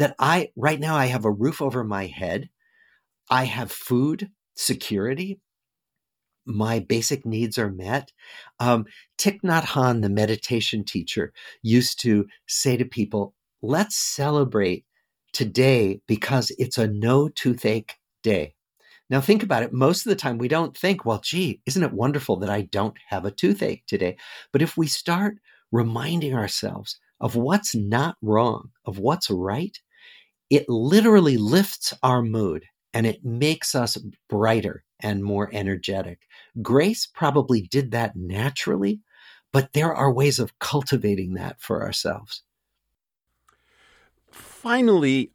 that I, right now, I have a roof over my head. I have food, security. My basic needs are met. Um, Thich Nhat Hanh, the meditation teacher, used to say to people, let's celebrate today because it's a no toothache day. Now, think about it. Most of the time, we don't think, well, gee, isn't it wonderful that I don't have a toothache today? But if we start reminding ourselves of what's not wrong, of what's right, it literally lifts our mood and it makes us brighter and more energetic. Grace probably did that naturally, but there are ways of cultivating that for ourselves. Finally,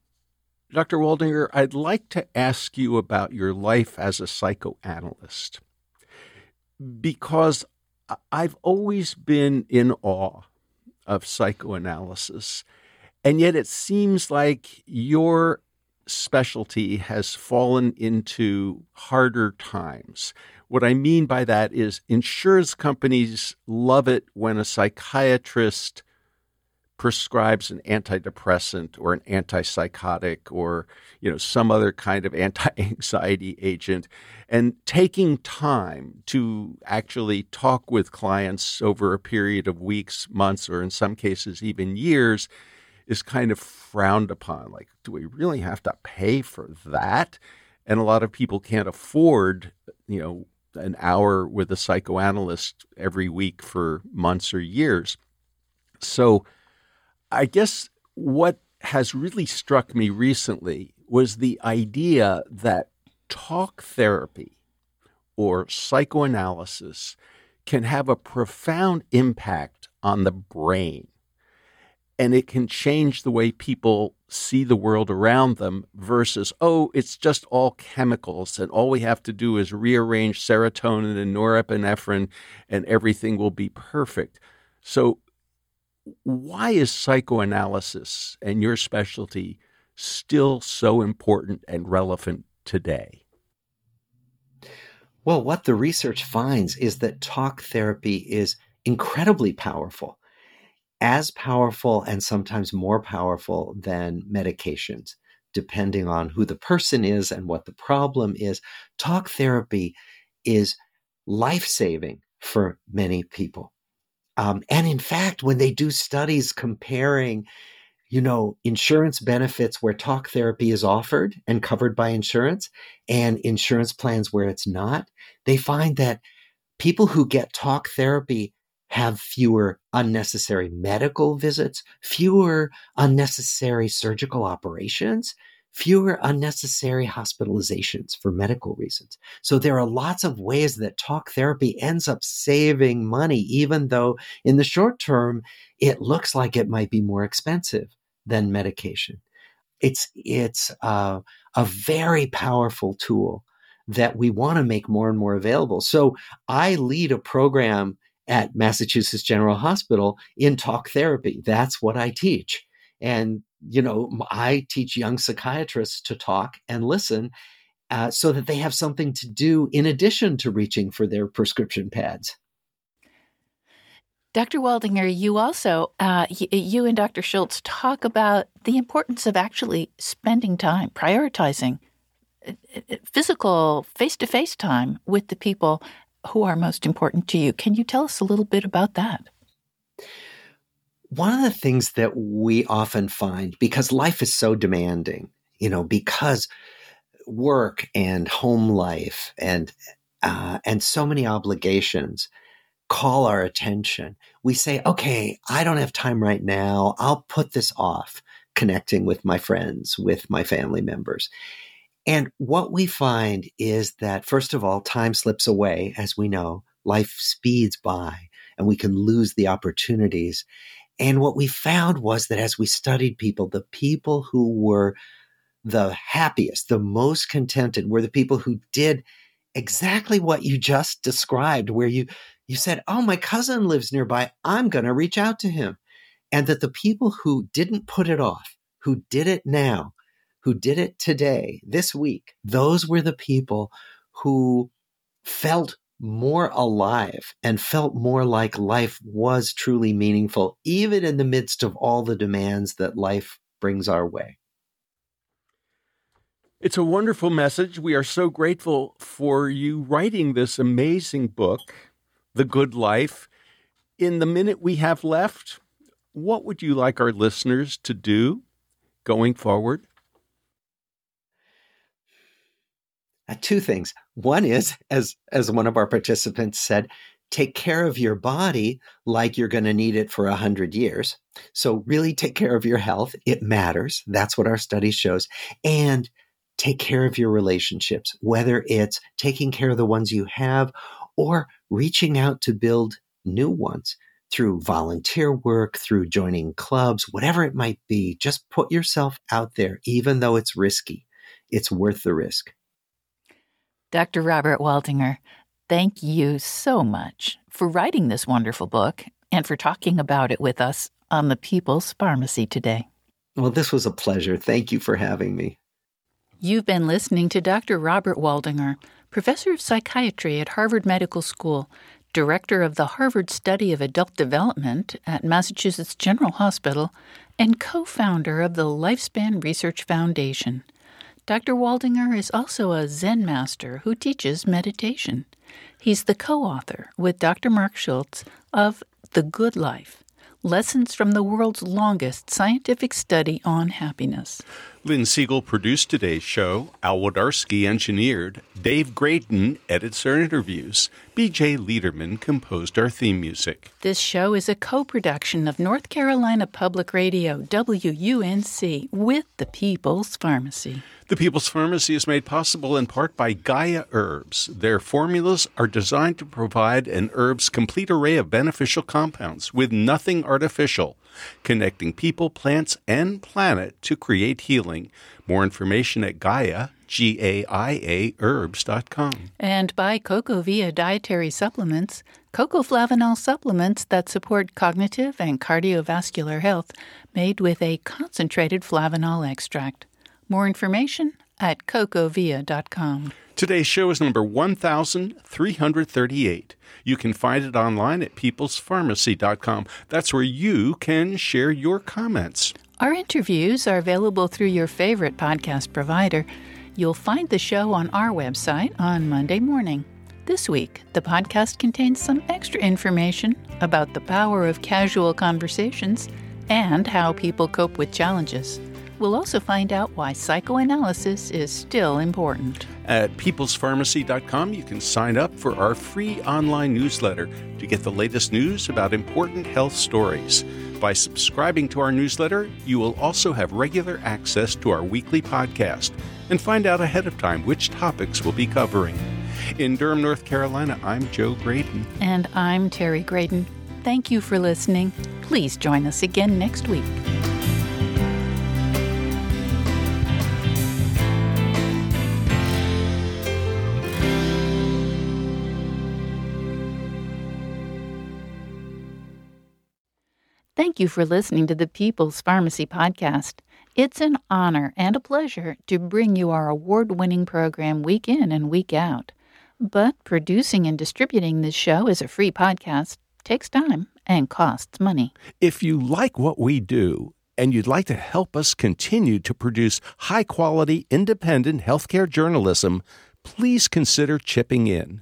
Dr. Waldinger, I'd like to ask you about your life as a psychoanalyst because I've always been in awe of psychoanalysis and yet it seems like your specialty has fallen into harder times. What I mean by that is insurance companies love it when a psychiatrist prescribes an antidepressant or an antipsychotic or you know some other kind of anti-anxiety agent. And taking time to actually talk with clients over a period of weeks months or in some cases even years is kind of frowned upon. Like do we really have to pay for that? And a lot of people can't afford you know an hour with a psychoanalyst every week for months or years. So I guess what has really struck me recently was the idea that talk therapy or psychoanalysis can have a profound impact on the brain. And it can change the way people see the world around them versus, oh, it's just all chemicals, and all we have to do is rearrange serotonin and norepinephrine, and everything will be perfect. So, why is psychoanalysis and your specialty still so important and relevant today? Well, what the research finds is that talk therapy is incredibly powerful, as powerful and sometimes more powerful than medications, depending on who the person is and what the problem is. Talk therapy is life saving for many people. Um, and in fact, when they do studies comparing, you know, insurance benefits where talk therapy is offered and covered by insurance and insurance plans where it's not, they find that people who get talk therapy have fewer unnecessary medical visits, fewer unnecessary surgical operations, fewer unnecessary hospitalizations for medical reasons. So there are lots of ways that talk therapy ends up saving money, even though in the short term, it looks like it might be more expensive than medication. It's, it's uh, a very powerful tool that we want to make more and more available. So I lead a program at Massachusetts General Hospital in talk therapy. That's what I teach. And you know, I teach young psychiatrists to talk and listen uh, so that they have something to do in addition to reaching for their prescription pads. Dr. Waldinger, you also, uh, you and Dr. Schulz talk about the importance of actually spending time, prioritizing uh, uh, physical, face to face time with the people who are most important to you. Can you tell us a little bit about that? One of the things that we often find because life is so demanding, you know, because work and home life and uh, and so many obligations call our attention. We say, okay, I don't have time right now. I'll put this off connecting with my friends, with my family members. And what we find is that, first of all, time slips away, as we know, life speeds by, and we can lose the opportunities. And what we found was that as we studied people, the people who were the happiest, the most contented were the people who did exactly what you just described, where you, you said, Oh, my cousin lives nearby. I'm going to reach out to him. And that the people who didn't put it off, who did it now, who did it today, this week, those were the people who felt more alive and felt more like life was truly meaningful, even in the midst of all the demands that life brings our way. It's a wonderful message. We are so grateful for you writing this amazing book, The Good Life. In the minute we have left, what would you like our listeners to do going forward? Uh, two things. One is, as as one of our participants said, take care of your body like you're going to need it for a hundred years. So really take care of your health. It matters. That's what our study shows. And take care of your relationships, whether it's taking care of the ones you have or reaching out to build new ones through volunteer work, through joining clubs, whatever it might be. Just put yourself out there, even though it's risky. It's worth the risk. Dr. Robert Waldinger, thank you so much for writing this wonderful book and for talking about it with us on the People's Pharmacy today. Well, this was a pleasure. Thank you for having me. You've been listening to Dr. Robert Waldinger, professor of psychiatry at Harvard Medical School, director of the Harvard Study of Adult Development at Massachusetts General Hospital, and co founder of the Lifespan Research Foundation. Dr. Waldinger is also a Zen master who teaches meditation. He's the co author with Dr. Marc Schulz of The Good Life Lessons from the World's Longest Scientific Study on Happiness. Lynn Siegel produced today's show. Al Wodarski engineered. Dave Graydon edits our interviews. BJ Liederman composed our theme music. This show is a co production of North Carolina Public Radio, WUNC, with the People's Pharmacy. The People's Pharmacy is made possible in part by Gaia Herbs. Their formulas are designed to provide an herb's complete array of beneficial compounds with nothing artificial, connecting people, plants, and planet to create healing. More information at Gaia, G A I A herbs.com. And by CocoaVia Dietary Supplements, cocoa flavanol supplements that support cognitive and cardiovascular health made with a concentrated flavanol extract. More information at cocoavia.com. Today's show is number 1338. You can find it online at peoplespharmacy.com. That's where you can share your comments. Our interviews are available through your favorite podcast provider. You'll find the show on our website on Monday morning. This week, the podcast contains some extra information about the power of casual conversations and how people cope with challenges. We'll also find out why psychoanalysis is still important. At peoplespharmacy.com, you can sign up for our free online newsletter to get the latest news about important health stories. By subscribing to our newsletter, you will also have regular access to our weekly podcast and find out ahead of time which topics we'll be covering. In Durham, North Carolina, I'm Joe Graydon. And I'm Terry Graydon. Thank you for listening. Please join us again next week. Thank you for listening to the People's Pharmacy Podcast. It's an honor and a pleasure to bring you our award winning program week in and week out. But producing and distributing this show as a free podcast takes time and costs money. If you like what we do and you'd like to help us continue to produce high quality, independent healthcare journalism, please consider chipping in.